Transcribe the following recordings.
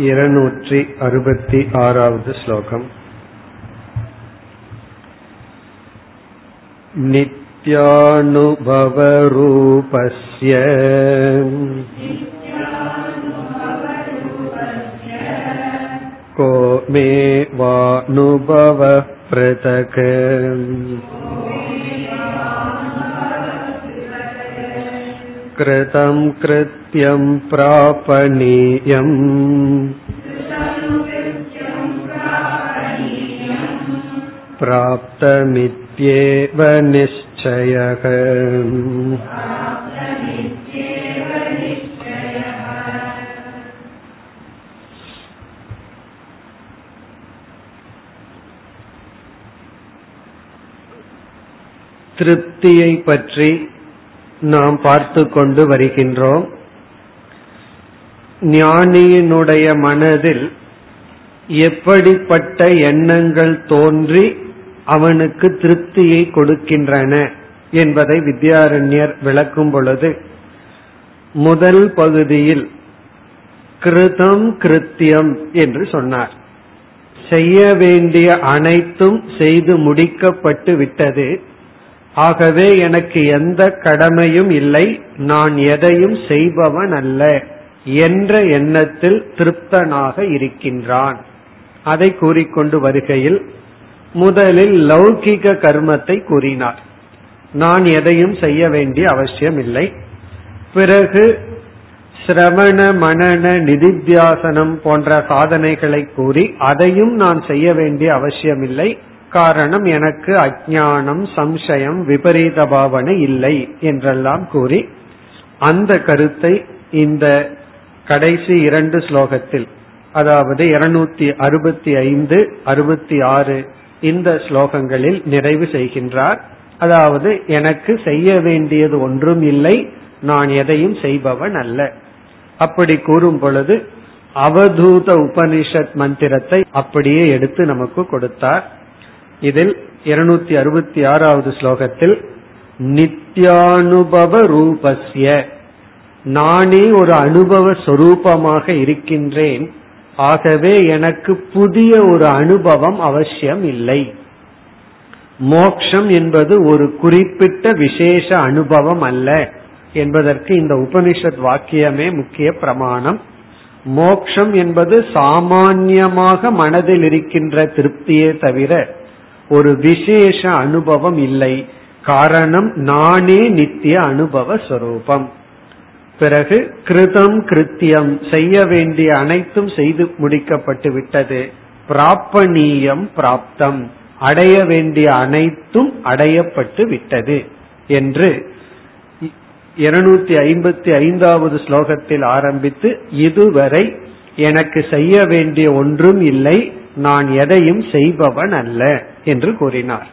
இருநூற்றி अरुपति आरावद् श्लोकम् नित्यानुभवरूपस्य को मे वानुभवः पृथक् कृतं कृत्यं प्रापणीयम् प्राप्तमित्येव निश्चयः திருப்தியை பற்றி நாம் பார்த்து கொண்டு வருகின்றோம். ஞானியினுடைய மனதில் எப்படிப்பட்ட எண்ணங்கள் தோன்றி அவனுக்கு திருப்தியை கொடுக்கின்றன என்பதை வித்யாரண்யர் விளக்கும் பொழுது முதல் பகுதியில் கிருதம் கிருத்தியம் என்று சொன்னார். செய்ய வேண்டிய அனைத்தும் செய்து முடிக்கப்பட்டு விட்டது. ஆகவே எனக்கு எந்த கடமையும் இல்லை நான் எதையும் செய்பவன் அல்ல என்ற எண்ணத்தில் திருப்தனாக இருக்கின்றான். அதை கூறிக்கொண்டு வருகையில் முதலில் லௌகிக கர்மத்தை கூறினார். நான் எதையும் செய்ய வேண்டிய அவசியம் இல்லை. பிறகு சிரவண மனன நிதித்தியாசனம் போன்ற சாதனைகளை கூறி அதையும் நான் செய்ய வேண்டிய அவசியமில்லை காரணம் எனக்கு அஜானம் சம்சயம் விபரீத பாவனை இல்லை என்றெல்லாம் கூறி அந்த கருத்தை இந்த கடைசி இரண்டு ஸ்லோகத்தில் அதாவது இருநூத்தி அறுபத்தி ஐந்து அறுபத்தி ஆறு இந்த ஸ்லோகங்களில் நிறைவு செய்கின்றார். அதாவது எனக்கு செய்ய வேண்டியது ஒன்றும் இல்லை நான் எதையும் செய்பவன் அல்ல. அப்படி கூறும் பொழுது அவதூத உபனிஷத் மந்திரத்தை அப்படியே எடுத்து நமக்கு கொடுத்தார். இதில் இருநூத்தி அறுபத்தி ஆறாவது ஸ்லோகத்தில் நித்யானுபவ ரூபஸ்ய நானே ஒரு அனுபவ சொரூபமாக இருக்கின்றேன். ஆகவே எனக்கு புதிய ஒரு அனுபவம் அவசியம் இல்லை. மோக்ஷம் என்பது ஒரு குறிப்பிட்ட விசேஷ அனுபவம் அல்ல என்பதற்கு இந்த உபனிஷத் வாக்கியமே முக்கிய பிரமாணம். மோக்ஷம் என்பது சாமான்யமாக மனதில் இருக்கின்ற திருப்தியே தவிர ஒரு விசேஷ அனுபவம் இல்லை. காரணம் நானே நித்திய அனுபவ ஸ்வரூபம் பிறகு கிருதம் கிருத்தியம் செய்ய வேண்டிய அனைத்தும் செய்து முடிக்கப்பட்டு விட்டது. பிராப்பணியம் பிராப்தம். அடைய வேண்டிய அனைத்தும் அடையப்பட்டு விட்டது என்று இருநூத்தி ஐம்பத்தி ஐந்தாவது ஸ்லோகத்தில் ஆரம்பித்து இதுவரை எனக்கு செய்ய வேண்டிய ஒன்றும் இல்லை. நான் எதையும் செய்பவன் அல்ல என்று கூறினார்.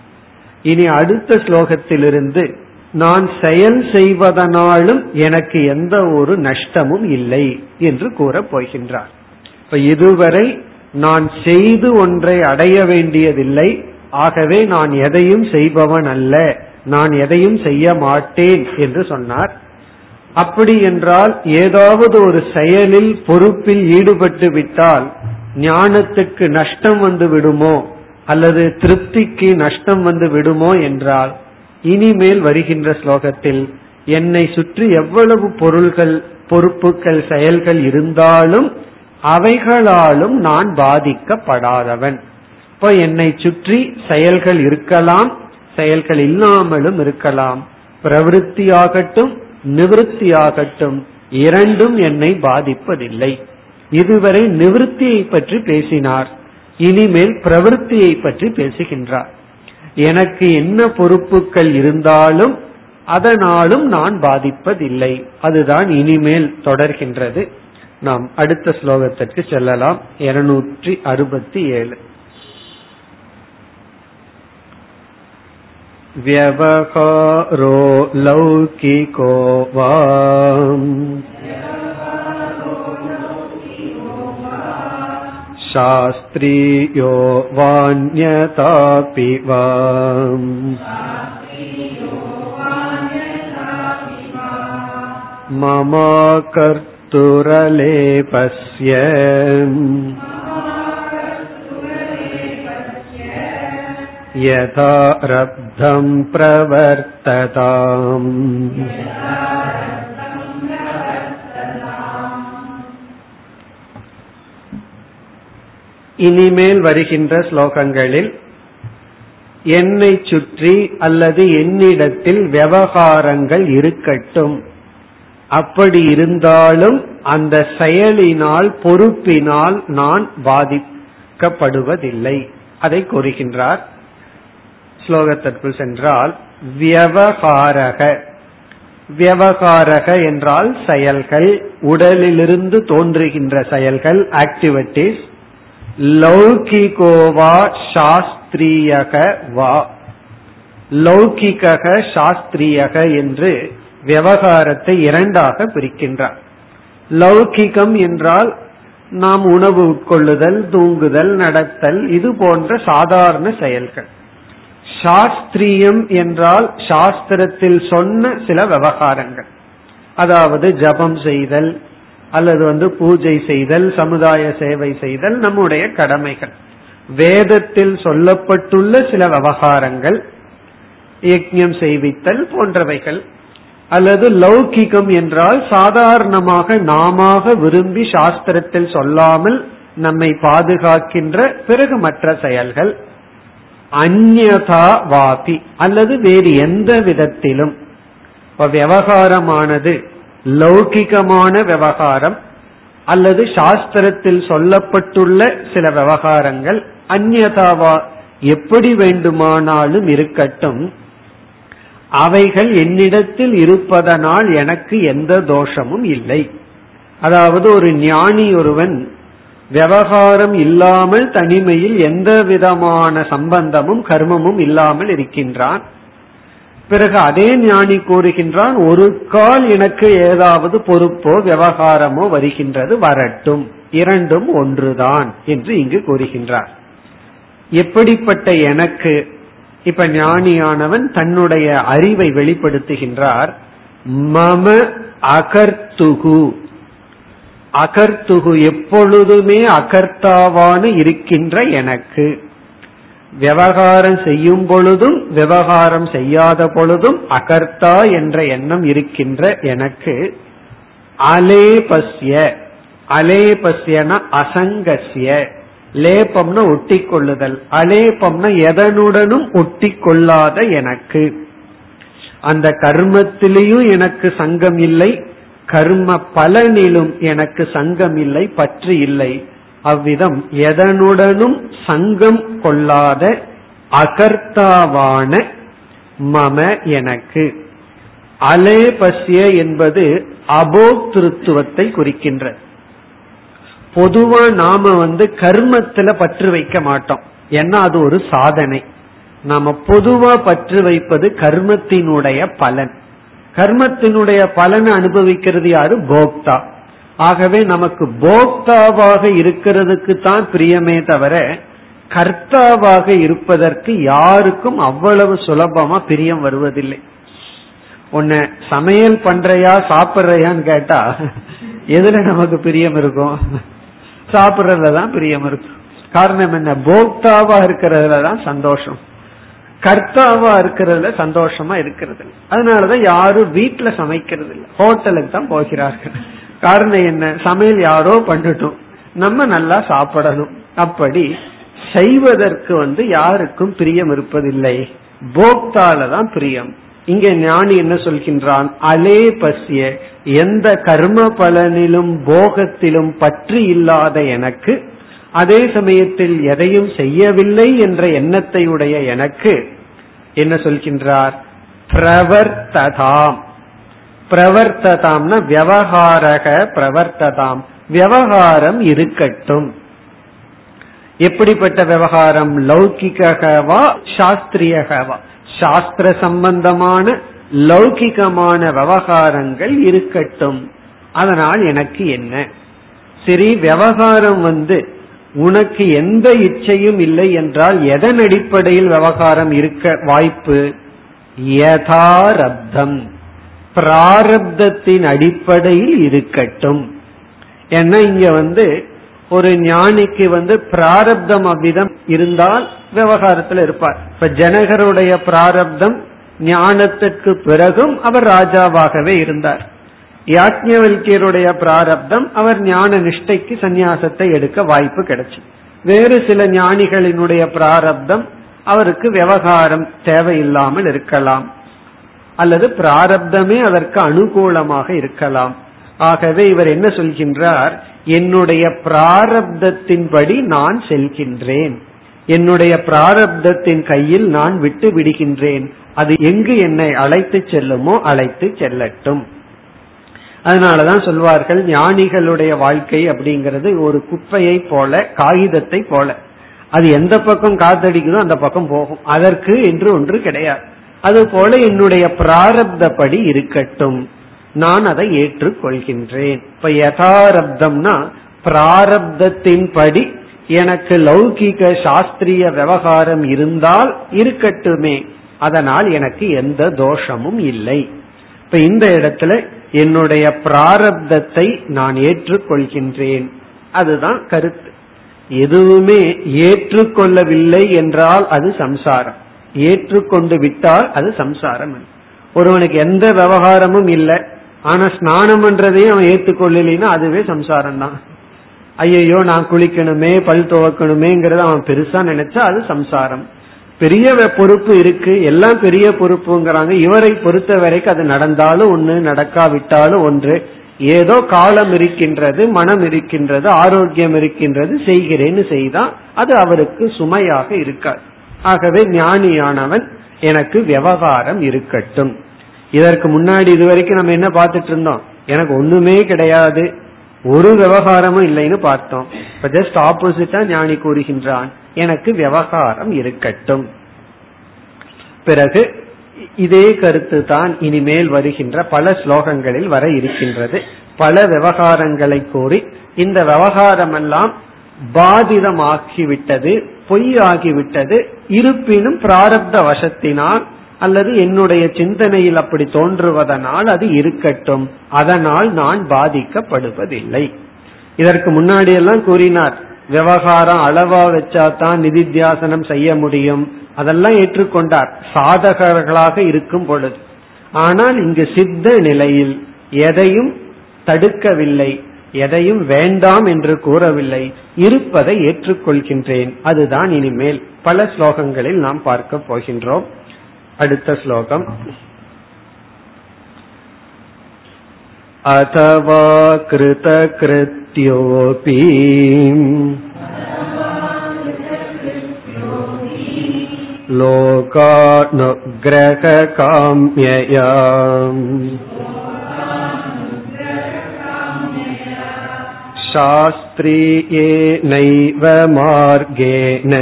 இனி அடுத்த ஸ்லோகத்திலிருந்து நான் செயல் செய்வதனாலும் எனக்கு எந்த ஒரு நஷ்டமும் இல்லை என்று கூறப் போகின்றார். இப்ப இதுவரை நான் செய்து ஒன்றை அடைய வேண்டியதில்லை. ஆகவே நான் எதையும் செய்பவன் அல்ல நான் எதையும் செய்ய மாட்டேன் என்று சொன்னார். அப்படி என்றால் ஏதாவது ஒரு செயலில் பொறுப்பில் ஈடுபட்டு விட்டால் ஞானத்துக்கு நஷ்டம் வந்து விடுமோ அல்லது திருப்திக்கு நஷ்டம் வந்து விடுமோ என்றால் இனிமேல் வருகின்ற ஸ்லோகத்தில் என்னை சுற்றி எவ்வளவு பொருள்கள் பொறுப்புகள் செயல்கள் இருந்தாலும் அவைகளாலும் நான் பாதிக்கப்படாதவன். இப்போ என்னை சுற்றி செயல்கள் இருக்கலாம் செயல்கள் இல்லாமலும் இருக்கலாம். பிரவருத்தியாகட்டும் நிவிருத்தியாகட்டும் இரண்டும் என்னை பாதிப்பதில்லை. இதுவரை நிவிருத்தியை பற்றி பேசினார் இனிமேல் பிரவருத்தியை பற்றி பேசுகின்றார் எனக்கு என்ன பொறுப்புகள் இருந்தாலும் அதனாலும் நான் பாதிப்பதில்லை அதுதான் இனிமேல் தொடர்கின்றது நாம் அடுத்த ஸ்லோகத்திற்கு செல்லலாம் இருநூற்றி அறுபத்தி ஏழு व्यवहारो लौकिको वा शास्त्रीयो वान्यतापि वा ममाकर्तव्यमकर्तव्यम् महाकस्तुरलेपस्य यथा रब्धं प्रवर्तताम् இனிமேல் வருகின்ற ஸ்லோகங்களில் என்னை சுற்றி அல்லது என்னிடத்தில் விவகாரங்கள் இருக்கட்டும். அப்படி இருந்தாலும் அந்த செயலினால் பொறுப்பினால் நான் பாதிக்கப்படுவதில்லை. அதை கூறுகின்றார் ஸ்லோகத்திற்குள் சென்றால் வியவகாரக வியவகாரக என்றால் செயல்கள் உடலிலிருந்து தோன்றுகின்ற செயல்கள் ஆக்டிவிட்டிஸ் லௌகிகோவா சாஸ்திரியக வா. லௌகிகக சாஸ்திரியக என்று விவகாரத்தை இரண்டாக பிரிக்கின்றார். லௌகிகம் என்றால் நாம் உணவு உட்கொள்ளுதல் தூங்குதல் நடத்தல் இது போன்ற சாதாரண செயல்கள். சாஸ்திரியம் என்றால் சாஸ்திரத்தில் சொன்ன சில விவகாரங்கள். அதாவது ஜபம் செய்தல் அல்லது வந்து பூஜை செய்தல் சமுதாய சேவை செய்தல் நம்முடைய கடமைகள். வேதத்தில் சொல்லப்பட்டுள்ள சில விவகாரங்கள் யஜ்யம் செய்வித்தல் போன்றவைகள் அல்லது லௌகிகம் என்றால் சாதாரணமாக நாம விரும்பி சாஸ்திரத்தில் சொல்லாமல் நம்மை பாதுகாக்கின்ற பிறகு மற்ற செயல்கள் அந்யதா வாபி அல்லது வேறு எந்த விதத்திலும். விவகாரமானது லௌகிகமான விவகாரம் அல்லது சாஸ்திரத்தில் சொல்லப்பட்டுள்ள சில விவகாரங்கள் அந்நதாவா எப்படி வேண்டுமானாலும் இருக்கட்டும் அவைகள் என்னிடத்தில் இருப்பதனால் எனக்கு எந்த தோஷமும் இல்லை. அதாவது ஒரு ஞானி ஒருவன் விவகாரம் இல்லாமல் தனிமையில் எந்த விதமான சம்பந்தமும் கர்மமும் இல்லாமல் இருக்கின்றான். பிறகு அதே ஞானி கூறுகின்றான் ஒரு கால் எனக்கு ஏதாவது பொறுப்போ விவகாரமோ வருகின்றது வரட்டும். இரண்டும் ஒன்றுதான் என்று இங்கு கூறுகின்றார். எப்படிப்பட்ட எனக்கு இப்ப ஞானியானவன் தன்னுடைய அறிவை வெளிப்படுத்துகின்றார் மம அகர்த்துகு. அகர்த்துகு எப்பொழுதுமே அகர்த்தாவான இருக்கின்ற எனக்கு. விவகாரம் செய்யும் பொழுதும் விவகாரம் செய்யாத பொழுதும் அகர்த்தா என்ற எண்ணம் இருக்கின்ற எனக்கு அலேபஸ்ய. அலேபஸ்யன அசங்கசிய லேபம்னா ஒட்டி கொள்ளுதல் அலேபம்னா எதனுடனும் ஒட்டி கொள்ளாத எனக்கு. அந்த கர்மத்திலேயும் எனக்கு சங்கம் இல்லை. கர்ம பலனிலும் எனக்கு சங்கம் இல்லை பற்று இல்லை. அவ்விதம் எதனுடனும் சங்கம் கொள்ளாத அகர்த்தாவான மம எனக்கு. அலேபஸ்ய என்பது அபோக்திருத்துவத்தை குறிக்கின்ற. பொதுவா நாம வந்து கர்மத்துல பற்று வைக்க மாட்டோம். ஏன்னா அது ஒரு சாதனை. நாம பொதுவா பற்று வைப்பது கர்மத்தினுடைய பலன். கர்மத்தினுடைய பலனை அனுபவிக்கிறது யாரு? போக்தா. ஆகவே நமக்கு போக்தாவாக இருக்கிறதுக்கு தான் பிரியமே தவிர கர்த்தாவாக இருப்பதற்கு யாருக்கும் அவ்வளவு சுலபமா பிரியம் வருவதில்லை. உன்ன சமையல் பண்றையா சாப்பிட்றையான்னு கேட்டா எதுல நமக்கு பிரியம் இருக்கும்? சாப்பிட்றதுலதான் பிரியம் இருக்கும். காரணம் என்ன? போக்தாவா இருக்கிறதுல தான் சந்தோஷம். கர்த்தாவா இருக்கிறதுல சந்தோஷமா இருக்கிறது. அதனாலதான் யாரும் வீட்டுல சமைக்கிறது இல்லை ஹோட்டலுக்கு தான் போகிறார்கள். காரணம் என்ன? சமையல் யாரோ பண்ணட்டும். நம்ம நல்லா சாப்பிடணும். அப்படி செய்வதற்கு வந்து யாருக்கும் பிரியம் இருப்பதில்லை. போக்தால தான் பிரியம். இங்க ஞானி என்ன சொல்கின்றான்? அலே பசிய எந்த கர்ம பலனிலும் போகத்திலும் பற்றி இல்லாத எனக்கு அதே சமயத்தில் எதையும் செய்யவில்லை என்ற எண்ணத்தை உடைய எனக்கு என்ன சொல்கின்றார்? பிரவர்த்ததாம். பிரவர்த்ததாம்னா விவகாரக பிரவர்த்ததாம். விவகாரம் இருக்கட்டும். எப்படிப்பட்ட விவகாரம்? லௌகிகவா சாஸ்திரியகவா. சாஸ்திர சம்பந்தமான லௌகிகமான விவகாரங்கள் இருக்கட்டும். அதனால் எனக்கு என்ன? சரி விவகாரம் வந்து உனக்கு எந்த இச்சையும் இல்லை என்றால் எதன் அடிப்படையில் விவகாரம் இருக்க வாய்ப்பு? யதாரப்தம். பிராரப்தத்தின் அடிப்படையில் இருக்கட்டும். ஏன்னா இங்க வந்து ஒரு ஞானிக்கு வந்து பிராரப்தம் அவ்விதம் இருந்தால் விவகாரத்தில் இருப்பார். இப்ப ஜனகருடைய பிராரப்தம் ஞானத்திற்கு பிறகும் அவர் ராஜாவாகவே இருந்தார். யாக்ஞவல்கியருடைய பிராரப்தம் அவர் ஞான நிஷ்டைக்கு சந்நியாசத்தை எடுக்க வாய்ப்பு கிடைச்சு. வேறு சில ஞானிகளினுடைய பிராரப்தம் அவருக்கு விவகாரம் தேவையில்லாமல் இருக்கலாம். அல்லது பிராரப்தமே அதற்கு அனுகூலமாக இருக்கலாம். ஆகவே இவர் என்ன சொல்கின்றார்? என்னுடைய பிராரப்தத்தின்படி நான் செல்கின்றேன். என்னுடைய பிராரப்தத்தின் கையில் நான் விட்டு விடுகின்றேன். அது எங்கு என்னை அழைத்து செல்லுமோ அழைத்து செல்லட்டும். அதனாலதான் சொல்வார்கள் ஞானிகளுடைய வாழ்க்கை அப்படிங்கிறது ஒரு குப்பையை போல காகிதத்தை போல. அது எந்த பக்கம் காத்தடிக்குதோ அந்த பக்கம் போகும். அதற்கு என்று ஒன்று கிடையாது. அது போல என்னுடைய பிராரப்தப்படி இருக்கட்டும். நான் அதை ஏற்றுக்கொள்கின்றேன். இப்ப யதாரப்தம்னா பிராரப்தத்தின்படி எனக்கு லௌகிக சாஸ்திரிய விவகாரம் இருந்தால் இருக்கட்டுமே. அதனால் எனக்கு எந்த தோஷமும் இல்லை. இப்ப இந்த இடத்துல என்னுடைய பிராரப்தத்தை நான் ஏற்றுக்கொள்கின்றேன். அதுதான் கருத்து. எதுவுமே ஏற்றுக்கொள்ளவில்லை என்றால் அது சம்சாரம். ஏற்றுக்கொண்டு விட்டால் அது சம்சாரம். ஒருவனுக்கு எந்த விவகாரமும் இல்லை. ஆனா ஸ்நானம் பண்றதையும் அவன் ஏற்றுக்கொள்ளலைன்னா அதுவே சம்சாரம் தான் ஐயையோ நான் குளிக்கணுமே பல் துவக்கணுமேங்கிறத அவன் பெருசா நினைச்சா அது சம்சாரம். பெரிய பொறுப்பு இருக்கு. எல்லாம் பெரிய பொறுப்புங்கிறாங்க. இவரை பொறுத்த வரைக்கும் அது நடந்தாலும் ஒன்று நடக்காவிட்டாலும் ஒன்று. ஏதோ காலம் இருக்கின்றது மனம் இருக்கின்றது ஆரோக்கியம் இருக்கின்றது செய்கிறேன்னு செய்தா அது அவருக்கு சுமையாக இருக்காது. ஆகவே ஞானியானவன் எனக்கு விவகாரம் இருக்கட்டும். இதற்கு முன்னாடி இதுவரைக்கும் நம்ம என்ன பார்த்துட்டு இருந்தோம்? எனக்கு ஒண்ணுமே கிடையாது. ஒரு விவகாரமும் இல்லைன்னு பார்த்தோம். இப்ப ஜஸ்ட் ஆப்போசிட்டா ஞானி கூறுகின்றான். எனக்கு விவகாரம் இருக்கட்டும். பிறகு இதே கருத்து தான் இனிமேல் வருகின்ற பல ஸ்லோகங்களில் வர இருக்கின்றது. பல விவகாரங்களை கூறி இந்த விவகாரம் எல்லாம் பாதிதமாகிவிட்டது பொய் ஆகிவிட்டது இருப்பினும் பிராரப்த வசத்தினால் அல்லது என்னுடைய சிந்தனையில் அப்படி தோன்றுவதனால் அது இருக்கட்டும். அதனால் நான் பாதிக்கப்படுவதில்லை. இதற்கு முன்னாடி எல்லாம் கூறினார் விவகாரம் அளவா வச்சா தான் நிதித்தியாசனம் செய்ய முடியும். அதெல்லாம் ஏற்றுக்கொண்டார். சாதகர்களாக இருக்கும் பொழுது. ஆனால் இங்கு சித்த நிலையில் எதையும் தடுக்கவில்லை. எதையும் வேண்டாம் என்று கூறவில்லை இருப்பதை ஏற்றுக்கொள்கின்றேன் அதுதான் இனிமேல் பல ஸ்லோகங்களில் நாம் பார்க்க போகின்றோம் அடுத்த ஸ்லோகம் अथवा कृतकृत्योऽपि लोकानुग्रहकाम्यया शास्त्रीयेनैव मार्गेण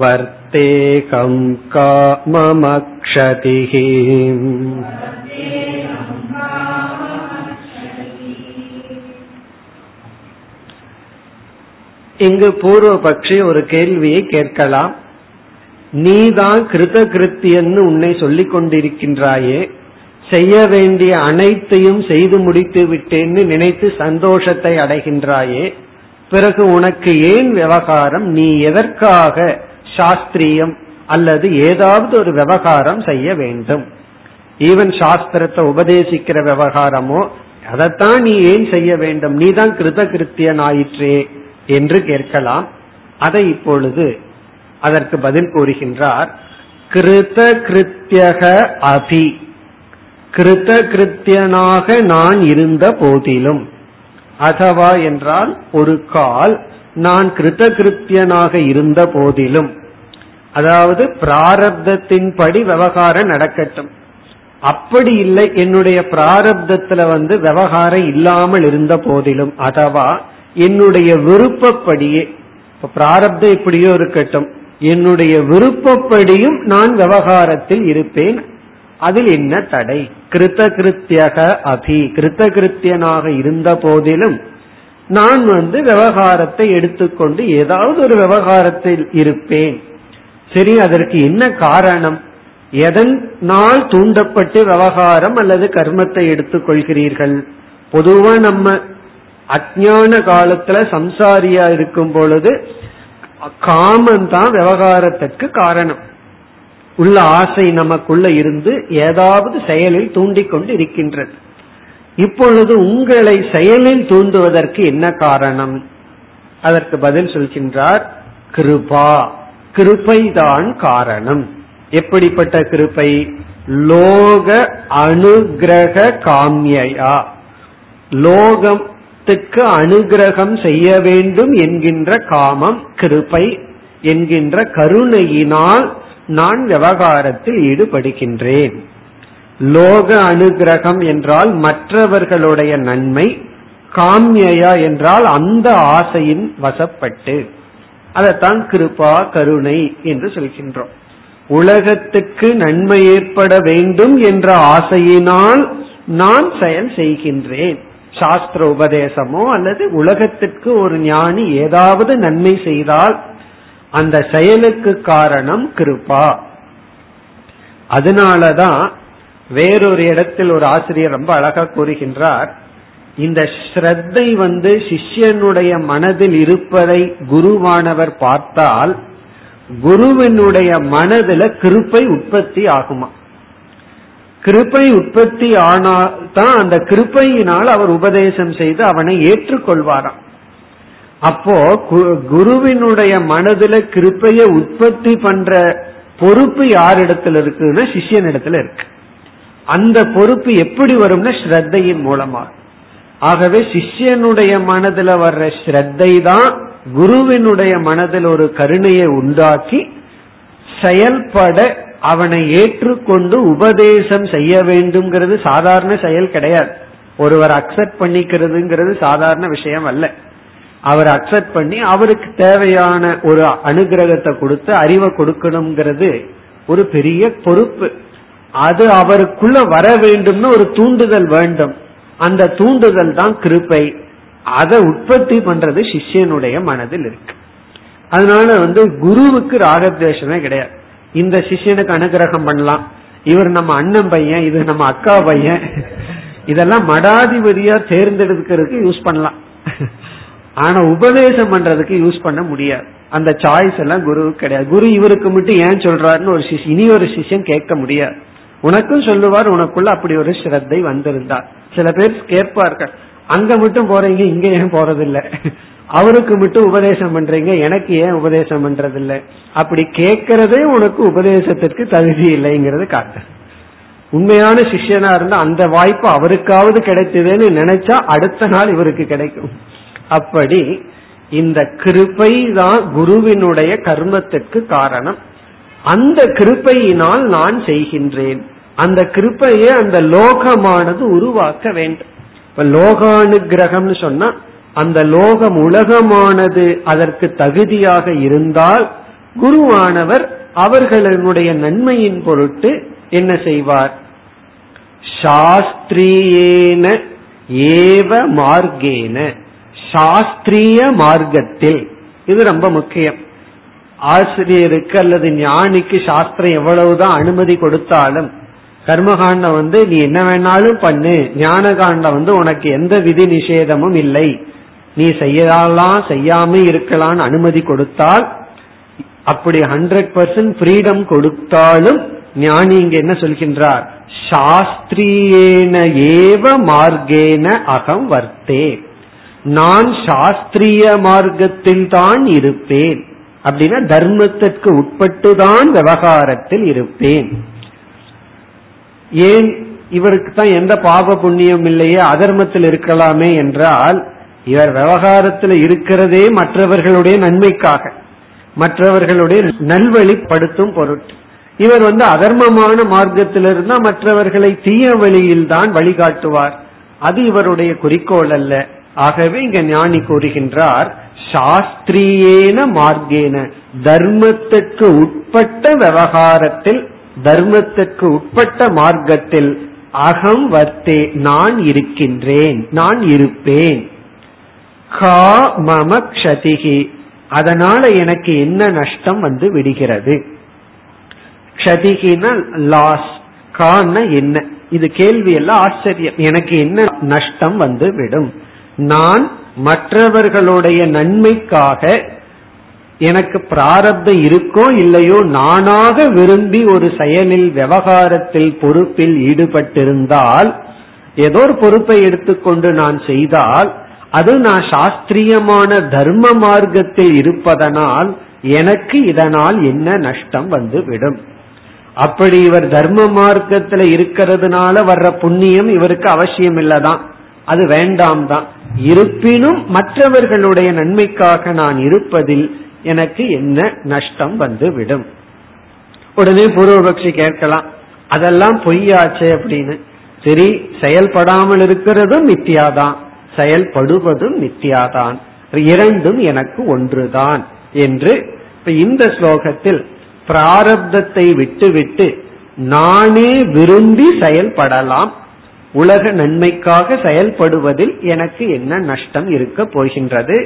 वर्तेकं काममक्षतिः இங்கு பூர்வபக்ஷி ஒரு கேள்வியை கேட்கலாம் நீதான் கிருத கிருத்தியன்னு உன்னை சொல்லிக் கொண்டிருக்கின்றாயே செய்ய வேண்டிய அனைத்தையும் செய்து முடித்து விட்டேன்னு நினைத்து சந்தோஷத்தை அடைகின்றாயே பிறகு உனக்கு ஏன் விவகாரம்? நீ எதற்காக சாஸ்திரியம் அல்லது ஏதாவது ஒரு விவகாரம் செய்ய வேண்டும்? ஈவன் சாஸ்திரத்தை உபதேசிக்கிற விவகாரமோ அதைத்தான் நீ ஏன் செய்ய வேண்டும்? நீ தான் கிருத கிருத்தியன் ஆயிற்றே என்று கேட்கலாம். அதை இப்பொழுது அதற்கு பதில் கூறுகின்றார் கிருத கிருத்தியக அபி. கிருத கிருத்தியனாக நான் இருந்த போதிலும் அதவா என்றால் ஒரு கால் நான் கிருத கிருத்தியனாக இருந்த போதிலும் அதாவது பிராரப்தத்தின்படி விவகாரம் நடக்கட்டும். அப்படி இல்லை என்னுடைய பிராரப்தத்துல வந்து விவகாரம் இல்லாமல் இருந்த போதிலும் அதவா என்னுடைய விருப்பப்படியே இப்ப பிராரப்தம் இப்படியோ இருக்கட்டும் என்னுடைய விருப்பப்படியும் நான் விவகாரத்தில் இருப்பேன். அதில் என்ன தடை? கிருத்த கிருத்தியக அபி. கிருத்த கிருத்தியனாக இருந்த போதிலும் நான் வந்து விவகாரத்தை எடுத்துக்கொண்டு ஏதாவது ஒரு விவகாரத்தில் இருப்பேன். சரி அதற்கு என்ன காரணம்? எதனால் தூண்டப்பட்டு விவகாரம் அல்லது கர்மத்தை எடுத்துக்கொள்கிறீர்கள்? பொதுவா நம்ம அஜான காலத்துல சம்சாரியா இருக்கும் பொழுது காமன் தான் விவகாரத்திற்கு காரணம். உள்ள ஆசை நமக்குள்ள இருந்து ஏதாவது செயலில் தூண்டிக்கொண்டு இருக்கின்றது இப்பொழுது உங்களை செயலில் தூண்டுவதற்கு என்ன காரணம்? அதற்கு பதில் சொல்கின்றார் கிருபா. கிருபைதான் காரணம். எப்படிப்பட்ட கிருபை? லோக அனுகிரக காமியா லோகத்துக்கு அனுகிரகம் செய்ய வேண்டும் என்கின்ற காமம் கிருபை என்கின்ற கருணையினால் நான் விவகாரத்தில் ஈடுபடுகின்றேன். லோக அனுகிரகம் என்றால் மற்றவர்களுடைய நன்மை காமியா என்றால் அந்த ஆசையின் வசப்பட்டு. அதைத்தான் கிருபா கருணை என்று சொல்கின்றோம். உலகத்துக்கு நன்மை ஏற்பட வேண்டும் என்ற ஆசையினால் நான் செயல் செய்கின்றேன். சாஸ்திர உபதேசமோ அல்லது உலகத்திற்கு ஒரு ஞானி ஏதாவது நன்மை செய்தால் அந்த செயலுக்கு காரணம் கிருபா. அதனாலதான் வேறொரு இடத்தில் ஒரு ஆசிரியர் ரொம்ப அழகா கூறுகின்றார் இந்த ஸ்ரத்தை வந்து சிஷ்யனுடைய மனதில் இருப்பதை குருவானவர் பார்த்தால் குருவினுடைய மனதில கிருப்பை உற்பத்தி ஆகுமா? கிருப்பை உற்பத்தி ஆனால் தான் அந்த கிருப்பையினால் அவர் உபதேசம் செய்து அவனை ஏற்றுக்கொள்வாராம். அப்போ குருவினுடைய மனதுல கிருப்பைய உற்பத்தி பண்ற பொறுப்பு யாரிடத்துல இருக்குன்னா சிஷியனிடத்துல இருக்கு. அந்த பொறுப்பு எப்படி வரும்னா ஸ்ரத்தையின் மூலமாக ஆகவே சிஷ்யனுடைய மனதுல வர்ற ஸ்ரத்தை தான் குருவினுடைய மனதில் ஒரு கருணையை உண்டாக்கி செயல்பட அவனை ஏற்றுக்கொண்டு உபதேசம் செய்ய வேண்டும்ங்கிறது சாதாரண செயல் கிடையாது. ஒருவர் அக்செப்ட் பண்ணிக்கிறதுங்கிறது சாதாரண விஷயம் அல்ல. அவர் அக்செப்ட் பண்ணி அவருக்கு தேவையான ஒரு அனுகிரகத்தை கொடுத்து அறிவை கொடுக்கணுங்கிறது ஒரு பெரிய பொறுப்பு. அது அவருக்குள்ள வர வேண்டும்னு ஒரு தூண்டுதல் வேண்டும். அந்த தூண்டுதல் தான் கிருப்பை அதை உற்பத்தி பண்றது சிஷ்யனுடைய மனதில் இருக்கு. அதனால வந்து குருவுக்கு ராகத்வேஷமே கிடையாது. இந்த சிஷ்யனுக்கு அனுகிரகம் பண்ணலாம். இவர் நம்ம அண்ணன் பையன் இது நம்ம அக்கா பையன். இதெல்லாம் மடாதிபதியா தேர்ந்தெடுக்கிறதுக்கு யூஸ் பண்ணலாம். ஆனா உபதேசம் பண்றதுக்கு யூஸ் பண்ண முடியாது. அந்த சாய்ஸ் எல்லாம் குருவுக்கு கிடையாது. குரு இவருக்கு மட்டும் ஏன் சொல்றாருன்னு ஒரு சிஷ் இனி ஒரு சிஷ்யம் கேட்க முடியாது. உனக்கும் சொல்லுவார் உனக்குள்ள அப்படி ஒரு ஸ்ரத்தை வந்திருந்தார். சில பேர் கேட்பார்கள் அங்க மட்டும் போறீங்க இங்க ஏன் போறதில்ல? அவருக்கு மட்டும் உபதேசம் பண்றீங்க எனக்கு ஏன் உபதேசம் பண்றதில்ல? அப்படி கேட்கறதே உனக்கு உபதேசத்திற்கு தகுதி இல்லைங்கிறது காட்டு உண்மையான சிஷ்யனா இருந்தா அந்த வாய்ப்பு அவருக்காவது கிடைத்ததுன்னு நினைச்சா அடுத்த நாள் இவருக்கு கிடைக்கும். அப்படி இந்த கிருப்பை தான் குருவினுடைய கர்மத்திற்கு காரணம். அந்த கிருப்பையினால் நான் செய்கின்றேன். அந்த கிருப்பையை அந்த லோகமானது உருவாக்க வேண்டும். இப்ப லோகானுகிரகம்னு சொன்னா அந்த லோகம் உலகமானது அதற்கு தகுதியாக இருந்தால் குருவானவர் அவர்களுடைய நன்மையின் பொருட்டு என்ன செய்வார்? சாஸ்திரியேன ஏவ மார்க்கேன. சாஸ்திரிய மார்க்கத்தில். இது ரொம்ப முக்கியம். ஆசிரியருக்கு அல்லது ஞானிக்கு சாஸ்திரம் எவ்வளவுதான் அனுமதி கொடுத்தாலும் கர்மகாண்டம் வந்து நீ என்ன வேணாலும் பண்ணு ஞான காண்டம் வந்து உனக்கு எந்த விதி நிஷேதமும் இல்லை. நீ செய்யலாம் செய்யாம இருக்கலாம்னு அனுமதி கொடுத்தால் அப்படி ஹண்ட்ரட் பர்சன்ட் ஃப்ரீடம் கொடுத்தாலும் ஞானி இங்க என்ன சொல்கின்றார்? சாஸ்திரியேன ஏவ மார்க்கேன அகம் வர்த்தே. நான் சாஸ்திரிய மார்க்கத்தில் தான் இருப்பேன். அப்படின்னா தர்மத்திற்கு உட்பட்டுதான் விவகாரத்தில் இருப்பேன். ஏன் இவருக்கு தான் எந்த பாப புண்ணியம் இல்லையே அதர்மத்தில் இருக்கலாமே என்றால் இவர் விவகாரத்தில் இருக்கிறதே மற்றவர்களுடைய நன்மைக்காக மற்றவர்களுடைய நல்வழிப்படுத்தும் பொருட்டு. இவர் வந்து அதர்மமான மார்க்கத்திலிருந்தா மற்றவர்களை தீய வழியில் தான் வழிகாட்டுவார். அது இவருடைய குறிக்கோள் அல்ல. ஆகவே இங்க ஞானி கூறுகின்றார் சாஸ்திரியேன மார்க்கேன தர்மத்துக்கு உட்பட்ட விவகாரத்தில் தர்மத்துக்கு உட்பட்ட மார்க்கத்தில் அகம் வர்த்தே நான் இருக்கின்றேன் நான் இருப்பேன். கா மம க்ஷதிகி அதனால எனக்கு என்ன நஷ்டம் வந்து விடுகிறது? கஷதிகின லாஸ் கான என்ன? இது கேள்வி எல்லாம் ஆச்சரியம். எனக்கு என்ன நஷ்டம் வந்து விடும்? நான் மற்றவர்களுடைய நன்மைக்காக எனக்கு பிராரப்தம் இருக்கோ இல்லையோ நானாக விரும்பி ஒரு செயலில் விவகாரத்தில் பொறுப்பில் ஈடுபட்டிருந்தால் ஏதோ ஒரு பொறுப்பை எடுத்துக்கொண்டு நான் செய்தால் அது நான் சாஸ்திரியமான தர்ம மார்க்கத்தில் இருப்பதனால் எனக்கு இதனால் என்ன நஷ்டம் வந்துவிடும்? அப்படி இவர் தர்ம மார்க்கத்துல இருக்கிறதுனால வர்ற புண்ணியம் இவருக்கு அவசியம் இல்லதான் அது வேண்டாம் தான் இருப்பினும் மற்றவர்களுடைய நன்மைக்காக நான் இருப்பதில் எனக்கு என்ன நஷ்டம் வந்து விடும் உடனே பூர்வபக்ஷி கேட்கலாம் அதெல்லாம் பொய்யாச்சே அப்படின்னு. சரி செயல்படாமல் இருக்கிறதும் மித்தியாதான். செயல்படுவதும் மித்தியாதான். இரண்டும் எனக்கு ஒன்றுதான் என்று இப்ப இந்த ஸ்லோகத்தில் பிராரப்தத்தை விட்டுவிட்டு நானே விரும்பி செயல்படலாம் உலக நன்மைக்காக செயல்படுவதில் எனக்கு என்ன நஷ்டம் இருக்க போகின்றது?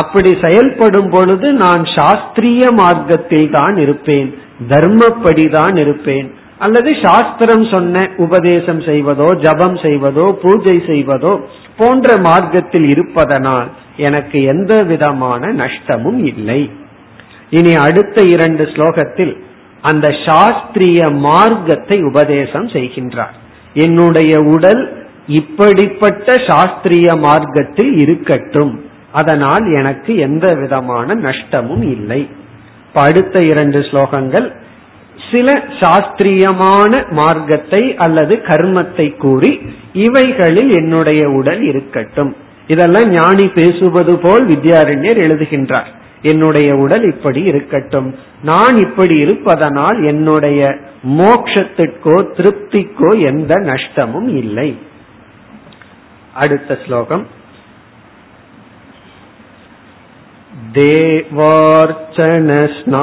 அப்படி செயல்படும் பொழுது நான் சாஸ்திரிய மார்க்கத்தில் தான் இருப்பேன் தர்மப்படி தான் இருப்பேன். அல்லது சாஸ்திரம் சொன்ன உபதேசம் செய்வதோ ஜபம் செய்வதோ பூஜை செய்வதோ போன்ற மார்க்கத்தில் இருப்பதனால் எனக்கு எந்த விதமான நஷ்டமும் இல்லை. இனி அடுத்த இரண்டு ஸ்லோகத்தில் அந்த சாஸ்திரிய மார்க்கத்தை உபதேசம் செய்கின்றார். என்னுடைய உடல் இப்படிப்பட்ட சாஸ்திரிய மார்க்கத்தில் இருக்கட்டும். அதனால் எனக்கு எந்த விதமான நஷ்டமும் இல்லை. அடுத்த இரண்டு ஸ்லோகங்கள். சில சாஸ்திரியமான மார்க்கத்தை அல்லது கர்மத்தை கூறி இவைகளில் என்னுடைய உடல் இருக்கட்டும். இதெல்லாம் ஞானி பேசுவது போல் வித்யாரண்யர் எழுதுகின்றார். என்னுடைய உடல் இப்படி இருக்கட்டும் நான் இப்படி இருப்பதனால் என்னுடைய மோக்ஷத்திற்கோ திருப்திக்கோ எந்த நஷ்டமும் இல்லை அடுத்த ஸ்லோகம்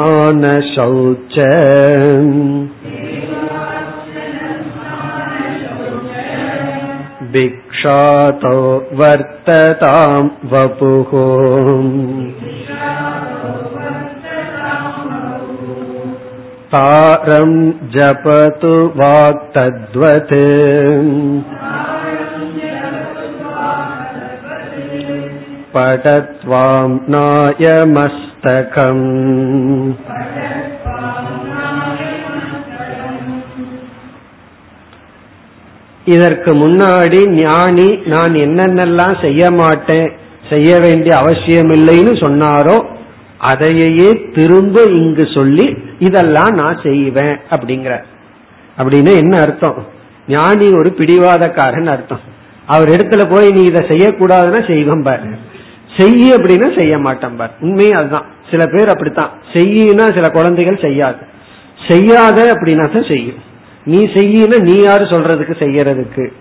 देवार्चनस्नानशौच भिक्षातो वर्ततां वपुः तारं जपतु वाक्तद्वत् पठत्वां नायमस्तकम् இதற்கு முன்னாடி ஞானி நான் என்னென்னலாம் செய்ய மாட்டேன் செய்ய வேண்டிய அவசியம் இல்லைன்னு சொன்னாரோ அதையே திரும்ப இங்கு சொல்லி இதெல்லாம் நான் செய்வேன் அப்படிங்கிற. அப்படின்னு என்ன அர்த்தம்? ஞானி ஒரு பிடிவாதக்காரன் அர்த்தம். அவர் இடத்துல போய் நீ இதை செய்யக்கூடாதுன்னா செய்வேன் பாரு. செய்ய அப்படின்னா செய்ய மாட்டேன் பார். உண்மையும் அதுதான். சில பேர் அப்படித்தான். செய்யினா சில குழந்தைகள் செய்யாது. செய்யாத அப்படின்னா தான் செய்யும். நீ செய்யல நீ யாரு சொல்றதுக்கு செய்யறதுக்கு?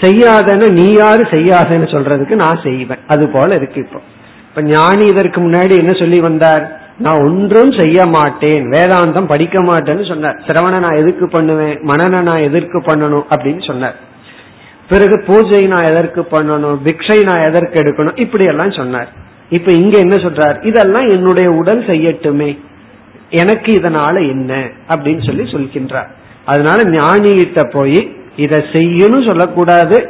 செய்யாதன நீ யாரு செய்யாதன்னு சொல்றதுக்கு நான் செய்வேன். அது போல இருக்கு இப்போ. இப்ப ஞானி இதற்கு முன்னாடி என்ன சொல்லி வந்தார்? நான் ஒன்றும் செய்ய மாட்டேன். வேதாந்தம் படிக்க மாட்டேன்னு சொன்னார். சிரவண நான் எதுக்கு பண்ணுவேன்? மனநை நான் எதற்கு பண்ணணும்? அப்படின்னு சொன்னார். பிறகு பூஜை நான் எதற்கு பண்ணணும்? பிக்ஷை நான் எதற்கு எடுக்கணும்? இப்படி எல்லாம் சொன்னார். இப்ப இங்க என்ன சொல்றார்? இதெல்லாம் என்னுடைய உடல் செய்யட்டுமே. எனக்கு இதனால என்ன? அப்படின்னு சொல்லி சொல்கின்றார். அதனால ஞானிகிட்ட போய் இதை செய்யணும் சொல்லக்கூடாது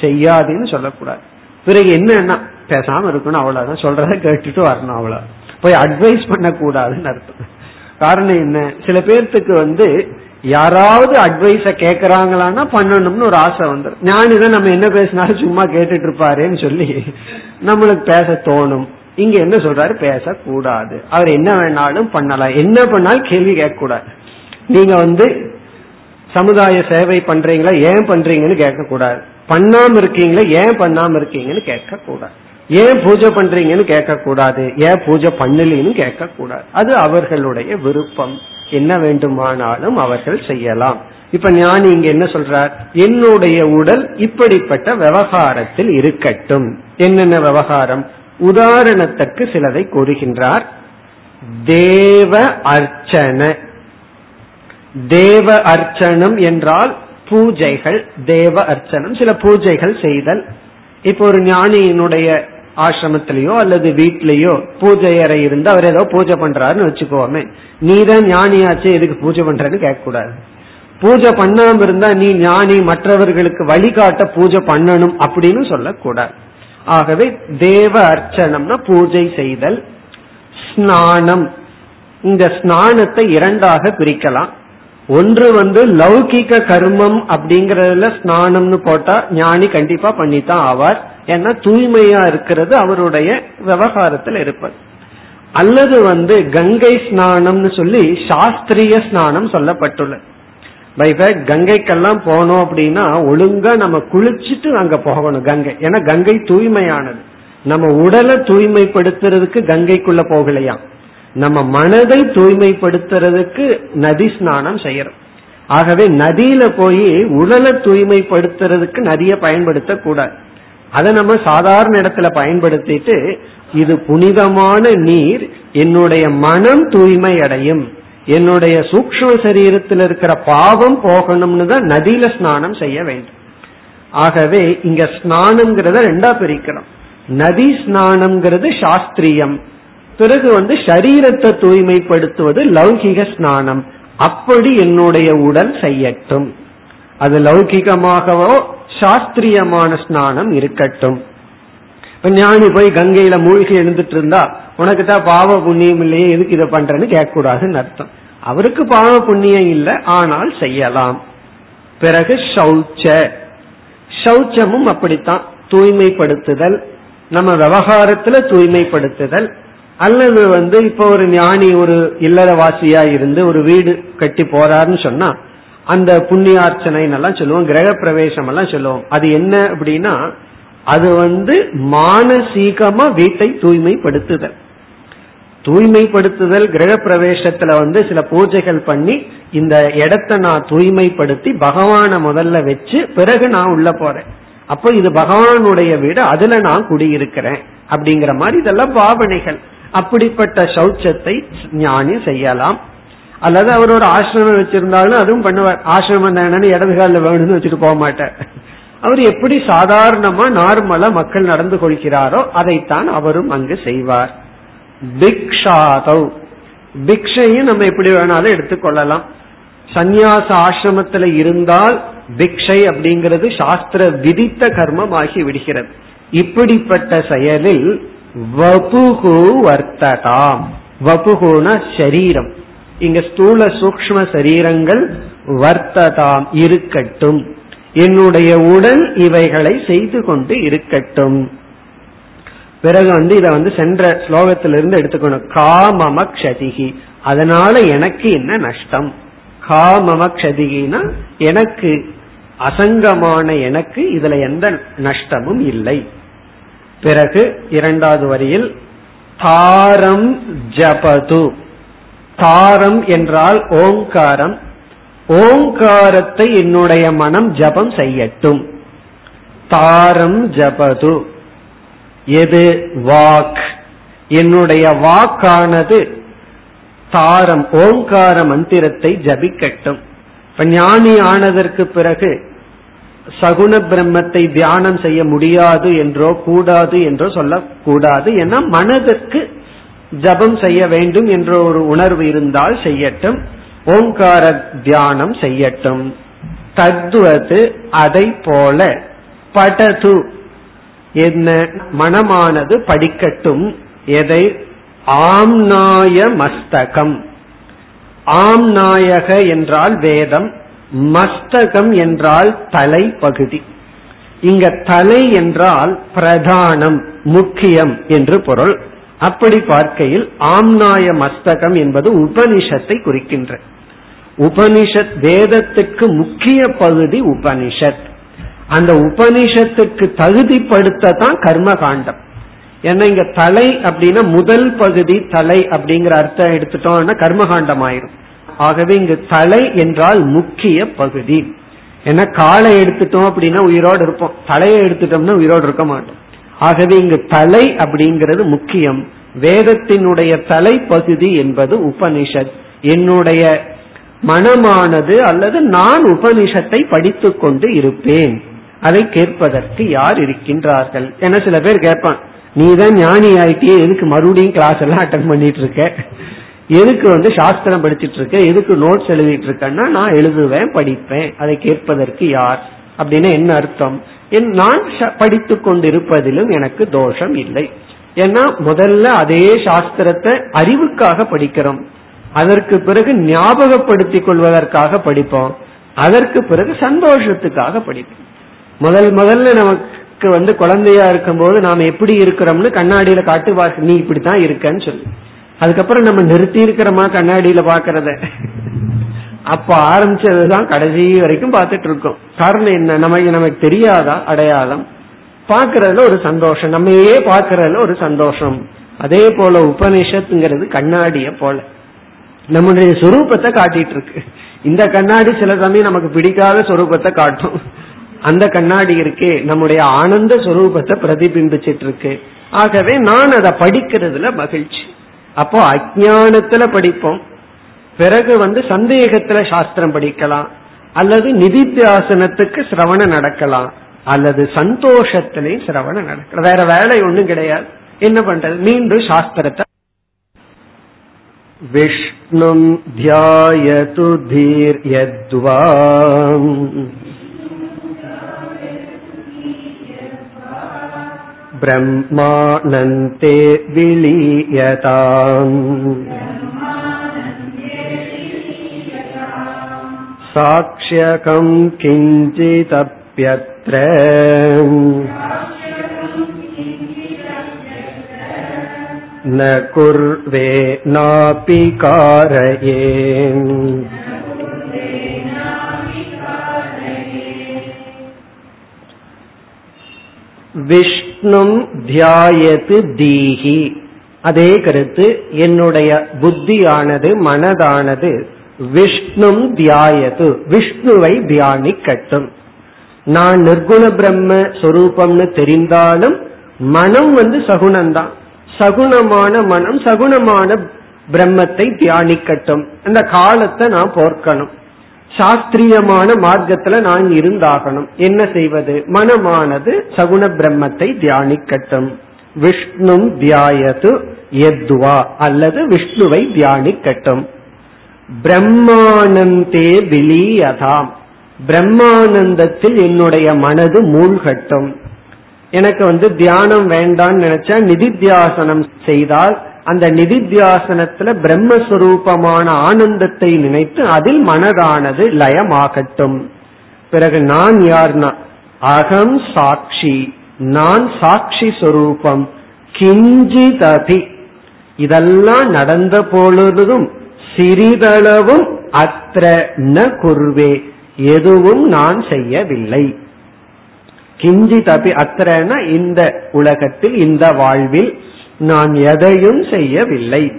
செய்யாதுன்னு சொல்லக்கூடாது. பிறகு என்னன்னா பேசாம இருக்கணும் அவ்வளவுதான். சொல்றத கேட்டுட்டு வரணும் அவ்வளவு. போய் அட்வைஸ் பண்ண கூடாதுன்னு அர்த்தம். காரணம் என்ன? சில பேர்த்துக்கு வந்து யாராவது அட்வைஸ கேக்குறாங்களான்னா பண்ணணும்னு ஒரு ஆசை வந்துடும் ஞானிதான் நம்ம என்ன பேசினாலும் சும்மா கேட்டுட்டு இருப்பாருன்னு சொல்லி நம்மளுக்கு பேச தோணும். இங்க என்ன சொல்றாரு? பேசக்கூடாது. அவர் என்ன வேணாலும் பண்ணலாம். என்ன பண்ணாலும் கேள்வி கேட்க கூடாது நீங்க வந்து சமுதாய சேவை பண்றீங்களா ஏன் பண்றீங்கன்னு கேட்க கூடாது பண்ணாம இருக்கீங்களா ஏன் பண்ணாம இருக்கீங்கன்னு கேட்க கூடாது ஏன் பூஜை பண்றீங்கன்னு கேட்க கூடாது ஏன் பூஜை பண்ணலின்னு கேட்க கூடாது அது அவர்களுடைய விருப்பம். என்ன வேண்டுமானாலும் அவர்கள் செய்யலாம். இப்ப ஞானி இங்க என்ன சொல்றார்? என்னுடைய உடல் இப்படிப்பட்ட விவகாரத்தில் இருக்கட்டும். என்னென்ன விவகாரம்? உதாரணத்துக்கு சிலதை கூறுகின்றார். தேவ அர்ச்சன. தேவ அர்ச்சனம் என்றால் பூஜைகள் தேவ அர்ச்சனம். சில பூஜைகள் செய்தல். இப்போ ஒரு ஞானியினுடைய ஆசிரமத்திலேயோ அல்லது வீட்லயோ பூஜை அறை இருந்து அவர் ஏதோ பூஜை பண்றாருன்னு வச்சுக்கோமே. நீ தான் ஞானியாச்சே எதுக்கு பூஜை பண்றன்னு கேட்க கூடாது பூஜை பண்ணாம இருந்தா நீ ஞானி மற்றவர்களுக்கு வழிகாட்ட பூஜை பண்ணணும் அப்படின்னு சொல்லக்கூடாது. ஆகவே தேவ அர்ச்சனம்னா பூஜை செய்தல். ஸ்நானம். இந்த ஸ்நானத்தை இரண்டாக பிரிக்கலாம். ஒன்று வந்து லௌகிக கர்மம் அப்படிங்கறதுல ஸ்நானம்னு போட்டா ஞானி கண்டிப்பா பண்ணித்தான் ஆவார். ஏன்னா தூய்மையா இருக்கிறது அவருடைய விவகாரத்தில் இருப்பது. அல்லது வந்து கங்கை ஸ்நானம்னு சொல்லி சாஸ்திரிய ஸ்நானம் சொல்லப்பட்டுள்ளது. பை கங்கைக்கெல்லாம் போனோம் அப்படின்னா ஒழுங்கா நம்ம குளிச்சுட்டு அங்க போகணும் கங்கை. ஏன்னா கங்கை தூய்மையானது. நம்ம உடலை தூய்மைப்படுத்துறதுக்கு கங்கைக்குள்ள போகலையா? நம்ம மனதை தூய்மைப்படுத்துறதுக்கு நதி ஸ்நானம் செய்யறோம். ஆகவே நதியில போய் உடலை தூய்மைப்படுத்துறதுக்கு நதியை பயன்படுத்த கூடாது அதை நம்ம சாதாரண இடத்துல பயன்படுத்திட்டு இது புனிதமான நீர் என்னுடைய மனம் தூய்மை அடையும் என்னுடைய சூக்ஷ்ம சரீரத்தில் இருக்கிற பாவம் போகணும்னு தான் நதியில ஸ்நானம் செய்ய வேண்டும். ஆகவே இங்க ஸ்நானம்ங்கிறத ரெண்டா பிரிக்கிறோம். நதி ஸ்நானம்ங்கிறது சாஸ்திரியம். பிறகு வந்து சரீரத்தை தூய்மைப்படுத்துவது லௌகிக ஸ்நானம். அப்படி என்னுடைய உடல் செய்யட்டும். அது லௌகிகமாகவோ சாஸ்திரியமான ஸ்நானம் இருக்கட்டும். இப்ப ஞானி போய் கங்கையில மூழ்கி எழுந்துட்டு இருந்தா உனக்கு தான் பாவ புண்ணியம் இல்லையே எதுக்கு இதை பண்றேன்னு கேட்க கூடாதுன்னு அர்த்தம். அவருக்கு பாவ புண்ணியம் இல்லை ஆனால் செய்யலாம். பிறகு சௌச்ச சௌச்சமும் அப்படித்தான். தூய்மைப்படுத்துதல். நம்ம விவகாரத்துல தூய்மைப்படுத்துதல். அல்லது வந்து இப்போ ஒரு ஞானி ஒரு இல்லறவாசியா இருந்து ஒரு வீடு கட்டி போறாருன்னு சொன்னா அந்த புண்ணியார்ச்சனை எல்லாம் சொல்லுவோம் கிரக பிரவேசம் எல்லாம் சொல்லுவோம். அது என்ன அப்படின்னா அது வந்து மானசீகமா வீட்டை தூய்மைப்படுத்துதல். தூய்மைப்படுத்துதல் கிரக பிரவேசத்துல வந்து சில பூஜைகள் பண்ணி இந்த இடத்த நான் தூய்மைப்படுத்தி பகவான முதல்ல வச்சு பிறகு நான் உள்ள போறேன். அப்போ இது பகவானுடைய வீடு அதுல நான் குடியிருக்கிறேன் அப்படிங்கிற மாதிரி இதெல்லாம் பாவனைகள். அப்படிப்பட்ட சௌச்சத்தை ஞானி செய்யலாம். அல்லது அவர் ஒரு ஆசிரமம் வச்சிருந்தாலும் அதுவும் பண்ணுவார். ஆசிரமம் என்னன்னு இடது காலில் வேணும்னு வச்சுட்டு போக மாட்டார் அவர் எப்படி சாதாரணமா நார்மலா மக்கள் நடந்து கொள்கிறாரோ அதைத்தான் அவரும் அங்கு செய்வார். பிக்ஷாதவ் பிக்ஷையும் நம்ம எப்படி வேணாலும் எடுத்துக்கொள்ளலாம் சந்நியாச ஆசிரமத்துல இருந்தால் பிக்ஷை அப்படிங்கிறது சாஸ்திர விதித்த கர்மம் ஆகி விடுகிறது. இப்படிப்பட்ட செயலில் வபுகு வர்த்ததாம். வபுகுனா சரீரம். இங்க ஸ்தூல சூக்ம சரீரங்கள் வர்த்ததாம் இருக்கட்டும். என்னுடைய உடல் இவைகளை செய்து கொண்டு இருக்கட்டும். பிறகு வந்து இதை வந்து சென்ற ஸ்லோகத்திலிருந்து எடுத்துக்கணும். காமம க்ஷதிகி அதனால எனக்கு என்ன நஷ்டம்? காமம க்ஷதிகினா எனக்கு அசங்கமான எனக்கு இதுல எந்த நஷ்டமும் இல்லை. பிறகு இரண்டாவது வரியில் தாரம் ஜபது. தாரம் என்றால் ஓங்காரம். ஓங்காரத்தை என்னுடைய மனம் ஜபம் செய்யட்டும். தாரம் ஜபது. எது? வாக். என்னுடைய வாக்கானது தாரம் ஓங்கார மந்திரத்தை ஜபிக்கட்டும். இப்ப ஞானி ஆனதற்கு பிறகு சகுண பிரம்மத்தை தியானம் செய்ய முடியாது என்றோ கூடாது என்றோ சொல்லக்கூடாது ஏன்னா மனதிற்கு ஜபம் செய்ய வேண்டும் என்ற ஒரு உணர்வு இருந்தால் செய்யட்டும். ஓங்கார தியானம் செய்யட்டும். தத்துவது அதை போல படது என்ன? மனமானது படிக்கட்டும். எதை? ஆம்நாய மஸ்தகம். ஆம்நாயக என்றால் வேதம். மஸ்தகம் என்றால் தலை பகுதி. இங்க தலை என்றால் பிரதானம் முக்கியம் என்று பொருள். அப்படி பார்க்கையில் ஆம்நாய மஸ்தகம் என்பது உபனிஷத்தை குறிக்கின்ற. உபனிஷத் வேதத்துக்கு முக்கிய பகுதி உபனிஷத். அந்த உபனிஷத்துக்கு தகுதிப்படுத்த தான் கர்ம காண்டம் ஏன்னா இங்க தலை அப்படின்னா முதல் பகுதி தலை அப்படிங்கிற அர்த்தம் எடுத்துட்டோம்னா கர்மகாண்டம் ஆயிரும் ஆகவே இங்கு தலை என்றால் முக்கிய பகுதி. ஏன்னா காலை எடுத்துட்டோம் அப்படின்னா உயிரோடு இருப்போம். தலையை எடுத்துட்டோம்னா உயிரோடு இருக்க மாட்டோம். ஆகவே இங்கு தலை அப்படிங்கிறது முக்கியம். வேதத்தினுடைய தலைப்பகுதி என்பது உபனிஷத். என்னுடைய மனமானது அல்லது நான் உபனிஷத்தை படித்து கொண்டு இருப்பேன். அதை கேட்பதற்கு யார் இருக்கின்றார்கள்? என சில பேர் கேட்பான் நீ தான் ஞானி ஆயிட்டியே எதுக்கு மறுபடியும் கிளாஸ் எல்லாம் அட்டன் பண்ணிட்டு இருக்க? எதுக்கு வந்து சாஸ்திரம் படிச்சிட்டு இருக்க எதுக்கு நோட்ஸ் எழுதிட்டு இருக்கேன்னா நான் எழுதுவேன் படிப்பேன் அதை கேட்பதற்கு யார்? அப்படின்னு என்ன அர்த்தம்? என் நான் படித்து கொண்டிருப்பதிலும் எனக்கு தோஷம் இல்லை. ஏன்னா முதல்ல அதே சாஸ்திரத்தை அறிவுக்காக படிக்கிறோம். அதற்கு பிறகு ஞாபகப்படுத்திக் கொள்வதற்காக படிப்போம். அதற்கு பிறகு சந்தோஷத்துக்காக படிப்போம். முதல் முதல்ல நமக்கு வந்து குழந்தையா இருக்கும் போது நாம் எப்படி இருக்கிறோம்னு கண்ணாடியில காட்டுவார் நீ இப்படித்தான் இருக்கன்னு சொல்லி. அதுக்கப்புறம் நம்ம நிறுத்தி இருக்கிறோமா கண்ணாடியில பாக்குறத? அப்ப ஆரம்பிச்சதுதான் கடைசி வரைக்கும் பார்த்துட்டு இருக்கோம். காரணம் என்ன? நமக்கு நமக்கு தெரியாதா? அடையாளம். பாக்குறதுல ஒரு சந்தோஷம். நம்மையே பாக்குறதுல ஒரு சந்தோஷம். அதே போல உபனிஷத்துங்கிறது கண்ணாடிய போல. நம்முடைய சொரூபத்தை காட்டிட்டு இருக்கு. இந்த கண்ணாடி சில சமயம் நமக்கு பிடிக்காத சொரூபத்தை காட்டும். அந்த கண்ணாடி இருக்கே. நம்முடைய ஆனந்த சொரூபத்தை பிரதிபிம்பிச்சிட்டு இருக்கு. ஆகவே நான் அதை படிக்கிறதுல மகிழ்ச்சி. அப்போ அஜானத்துல படிப்போம். பிறகு வந்து சந்தேகத்துல சாஸ்திரம் படிக்கலாம். அல்லது நிதித்தியாசனத்துக்கு சிரவணம் நடக்கலாம். அல்லது சந்தோஷத்திலையும் சிரவணம் நடக்கலாம். வேற வேலை ஒன்றும் கிடையாது. என்ன பண்றது? மீண்டும் சாஸ்திரத்தை. விஷ்ணும் தியாயது தீர் ब्रह्मानन्ते विलीयताम् साक्ष्यकम् किञ्चिदप्यत्र न कुर्वे नापि कारये விஷ்ணும் தியாயத்து தீஹி. அதே கருத்து என்னுடைய புத்தியானது மனதானது விஷ்ணும் தியாயது விஷ்ணுவை தியானிக்கட்டும். நான் நிர்குண பிரம்ம சொரூபம்னு தெரிந்தாலும் மனம் வந்து சகுனம்தான் சகுணமான மனம் சகுணமான பிரம்மத்தை தியானிக்கட்டும். அந்த காலத்தை நான் போர்க்கணும். சாஸ்திரியமான மார்க்கத்துல நான் இருந்தாகணும். என்ன செய்வது? மனமானது சகுண பிரம்மத்தை தியானிக்கட்டும். விஷ்ணு தியாயது எத்வா அல்லது விஷ்ணுவை தியானிக்கட்டும். பிரம்மானந்தே விலீயதாம். பிரம்மானந்தத்தில் என்னுடைய மனது மூழ்கட்டும். எனக்கு வந்து தியானம் வேண்டாம்னு நினைச்சா நிதித்தியாசனம் செய்தால் அந்த நிதித்தியாசனத்துல பிரம்மஸ்வரூபமான ஆனந்தத்தை நினைத்து அதில் மனதானது லயமாகட்டும். பிறகு நான் யார்னா? அகம் சாட்சி. நான் சாட்சி சொரூபம். கிஞ்சிதபி. இதெல்லாம் நடந்த பொழுதும் சிறிதளவும் அத்த ந குர்வே. எதுவும் நான் செய்யவில்லை. கிஞ்சிதபி அத்திரன இந்த உலகத்தில் இந்த வாழ்வில். நான் எதையும் செய்யவில்லை.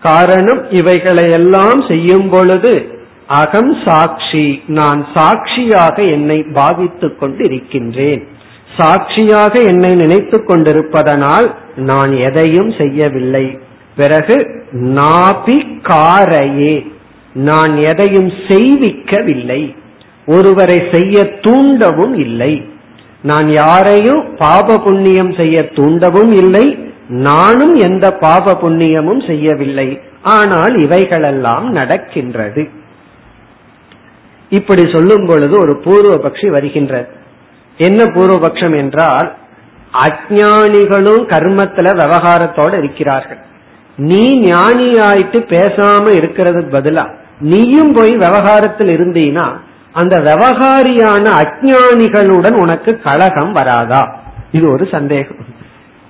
காரணம் இவைகளை எல்லாம் செய்யும் பொழுது அகம் சாட்சி. நான் சாட்சியாக என்னை பாவித்துக் கொண்டிருக்கின்றேன். சாட்சியாக என்னை நினைத்துக் கொண்டிருப்பதனால் நான் எதையும் செய்யவில்லை. பிறகு நாபி காரையே நான் எதையும் செய்விக்கவில்லை. ஒருவரை செய்ய தூண்டவும் இல்லை. நான் யாரையும் பாப புண்ணியம் செய்ய தூண்டவும் இல்லை. நானும் எந்த பாவ புண்ணியமும் செய்யவில்லை. ஆனால் இவைகளெல்லாம் நடக்கின்றது. இப்படி சொல்லும் பொழுது ஒரு பூர்வபக்ஷி வருகின்றது என்ன பூர்வபக்ஷம் என்றால் அஜானிகளும் கர்மத்துல விவகாரத்தோட இருக்கிறார்கள். நீ ஞானியாயிட்டு பேசாம இருக்கிறதுக்கு பதிலா நீயும் போய் விவகாரத்தில் இருந்தீனா அந்த விவகாரியான அஜானிகளுடன் உனக்கு கழகம் வராதா? இது ஒரு சந்தேகம்.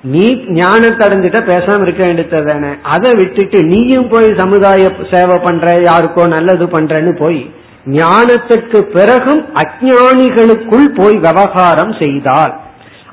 நீ ஞானத்தை அடைஞ்சிட்ட பேசாம இருக்க வேண்டியது தானே. அதை விட்டுட்டு நீயும் போய் சமுதாய சேவை பண்ற யாருக்கோ நல்லது பண்றன்னு போய் ஞானத்துக்கு பிறகும் அஜானிகளுக்குள் போய் விவகாரம் செய்தால்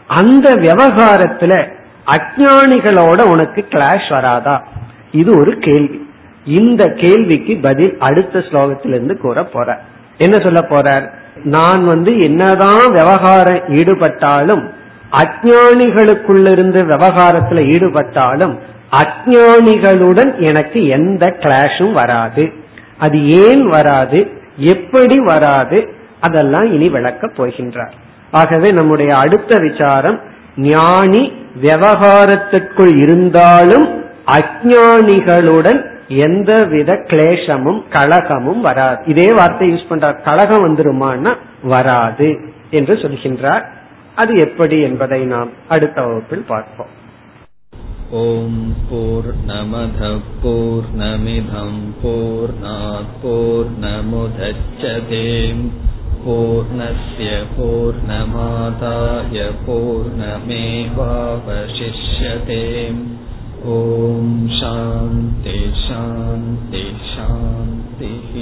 அந்த விவகாரத்துல அஜானிகளோட உனக்கு கிளாஷ் வராதா? இது ஒரு கேள்வி. இந்த கேள்விக்கு பதில் அடுத்த ஸ்லோகத்திலிருந்து கூற போற. என்ன சொல்ல போறார்? நான் வந்து என்னதான் விவகாரம் ஈடுபட்டாலும் அஜானிகளுக்குள்ளிருந்து விவகாரத்துல ஈடுபட்டாலும் அஜானிகளுடன் எனக்கு எந்த கிளாஷும் வராது. அது ஏன் வராது? எப்படி வராது? அதெல்லாம் இனி விளக்க போகின்றார். ஆகவே நம்முடைய அடுத்த விசாரம் ஞானி விவகாரத்திற்குள் இருந்தாலும் அஜானிகளுடன் எந்தவித கிளேசமும் கழகமும் வராது. இதே வார்த்தை யூஸ் பண்றார். கழகம் வந்துருமான்னா வராது என்று சொல்கின்றார். அது எப்படி என்பதை நாம் அடுத்த வகுப்பில் பார்ப்போம் ॐ पूर्णमधपूर्णमिधं पूर्णापूर्णमुदच्छते पूर्णस्य पूर्णमादाय पूर्णमेवावशिष्यते ॐ शान्ति शान्ति शान्तिः